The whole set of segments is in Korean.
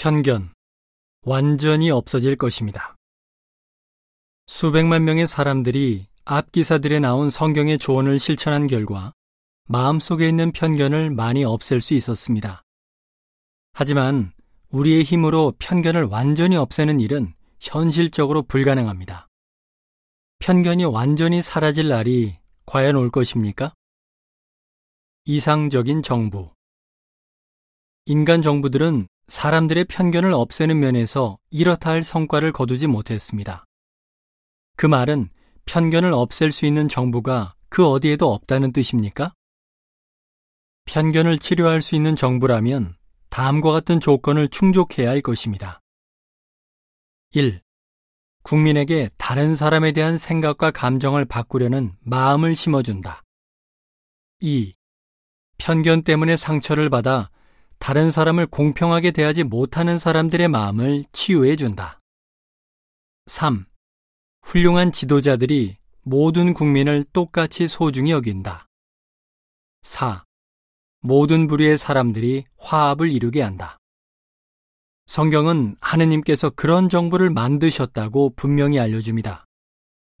편견. 완전히 없어질 것입니다. 수백만 명의 사람들이 앞 기사들에 나온 성경의 조언을 실천한 결과 마음속에 있는 편견을 많이 없앨 수 있었습니다. 하지만 우리의 힘으로 편견을 완전히 없애는 일은 현실적으로 불가능합니다. 편견이 완전히 사라질 날이 과연 올 것입니까? 이상적인 정부. 인간 정부들은 사람들의 편견을 없애는 면에서 이렇다 할 성과를 거두지 못했습니다. 그 말은 편견을 없앨 수 있는 정부가 그 어디에도 없다는 뜻입니까? 편견을 치료할 수 있는 정부라면 다음과 같은 조건을 충족해야 할 것입니다. 1. 국민에게 다른 사람에 대한 생각과 감정을 바꾸려는 마음을 심어준다. 2. 편견 때문에 상처를 받아 다른 사람을 공평하게 대하지 못하는 사람들의 마음을 치유해 준다. 3. 훌륭한 지도자들이 모든 국민을 똑같이 소중히 여긴다. 4. 모든 부류의 사람들이 화합을 이루게 한다. 성경은 하느님께서 그런 정부를 만드셨다고 분명히 알려줍니다.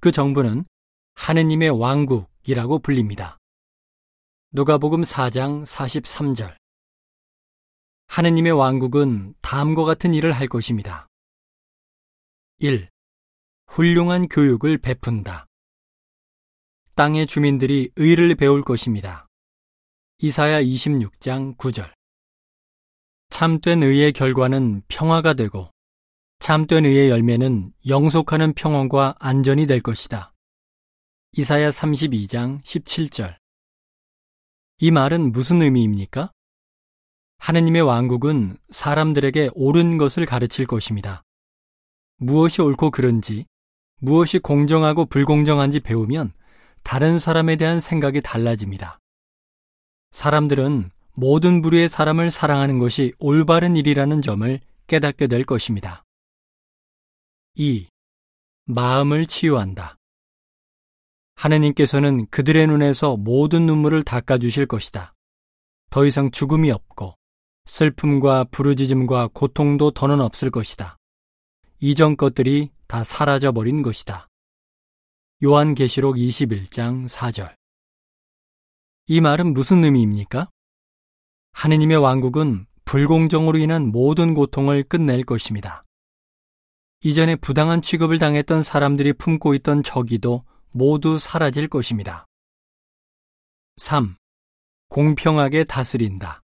그 정부는 하느님의 왕국이라고 불립니다. 누가복음 4장 43절 하느님의 왕국은 다음과 같은 일을 할 것입니다. 1. 훌륭한 교육을 베푼다. 땅의 주민들이 의를 배울 것입니다. 이사야 26장 9절. 참된 의의 결과는 평화가 되고 참된 의의 열매는 영속하는 평온과 안전이 될 것이다. 이사야 32장 17절. 이 말은 무슨 의미입니까? 하느님의 왕국은 사람들에게 옳은 것을 가르칠 것입니다. 무엇이 옳고 그른지, 무엇이 공정하고 불공정한지 배우면 다른 사람에 대한 생각이 달라집니다. 사람들은 모든 부류의 사람을 사랑하는 것이 올바른 일이라는 점을 깨닫게 될 것입니다. 2. 마음을 치유한다. 하느님께서는 그들의 눈에서 모든 눈물을 닦아주실 것이다. 더 이상 죽음이 없고 슬픔과 부르짖음과 고통도 더는 없을 것이다. 이전 것들이 다 사라져 버린 것이다. 요한계시록 21장 4절. 이 말은 무슨 의미입니까? 하느님의 왕국은 불공정으로 인한 모든 고통을 끝낼 것입니다. 이전에 부당한 취급을 당했던 사람들이 품고 있던 저기도 모두 사라질 것입니다. 3. 공평하게 다스린다.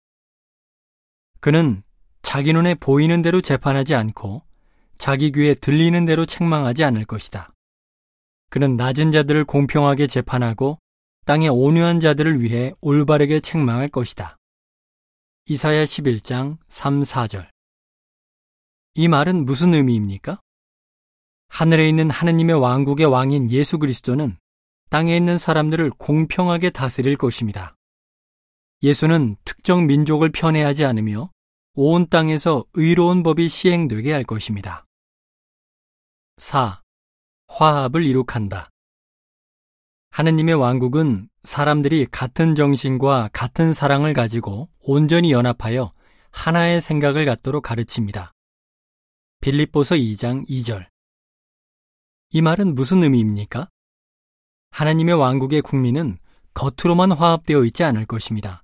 그는 자기 눈에 보이는 대로 재판하지 않고 자기 귀에 들리는 대로 책망하지 않을 것이다. 그는 낮은 자들을 공평하게 재판하고 땅의 온유한 자들을 위해 올바르게 책망할 것이다. 이사야 11장 3, 4절. 이 말은 무슨 의미입니까? 하늘에 있는 하느님의 왕국의 왕인 예수 그리스도는 땅에 있는 사람들을 공평하게 다스릴 것입니다. 예수는 특정 민족을 편애하지 않으며 온 땅에서 의로운 법이 시행되게 할 것입니다. 4. 화합을 이룩한다. 하느님의 왕국은 사람들이 같은 정신과 같은 사랑을 가지고 온전히 연합하여 하나의 생각을 갖도록 가르칩니다. 빌립보서 2장 2절. 이 말은 무슨 의미입니까? 하나님의 왕국의 국민은 겉으로만 화합되어 있지 않을 것입니다.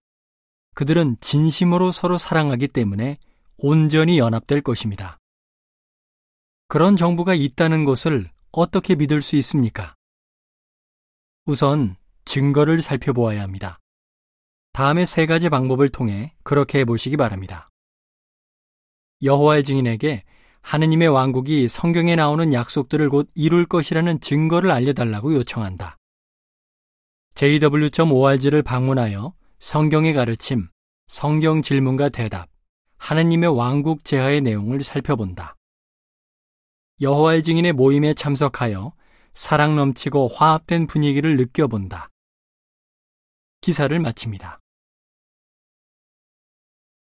그들은 진심으로 서로 사랑하기 때문에 온전히 연합될 것입니다. 그런 정부가 있다는 것을 어떻게 믿을 수 있습니까? 우선 증거를 살펴보아야 합니다. 다음의 세 가지 방법을 통해 그렇게 해보시기 바랍니다. 여호와의 증인에게 하느님의 왕국이 성경에 나오는 약속들을 곧 이룰 것이라는 증거를 알려달라고 요청한다. jw.org를 방문하여 성경의 가르침, 성경 질문과 대답, 하느님의 왕국 제하의 내용을 살펴본다. 여호와의 증인의 모임에 참석하여 사랑 넘치고 화합된 분위기를 느껴본다. 기사를 마칩니다.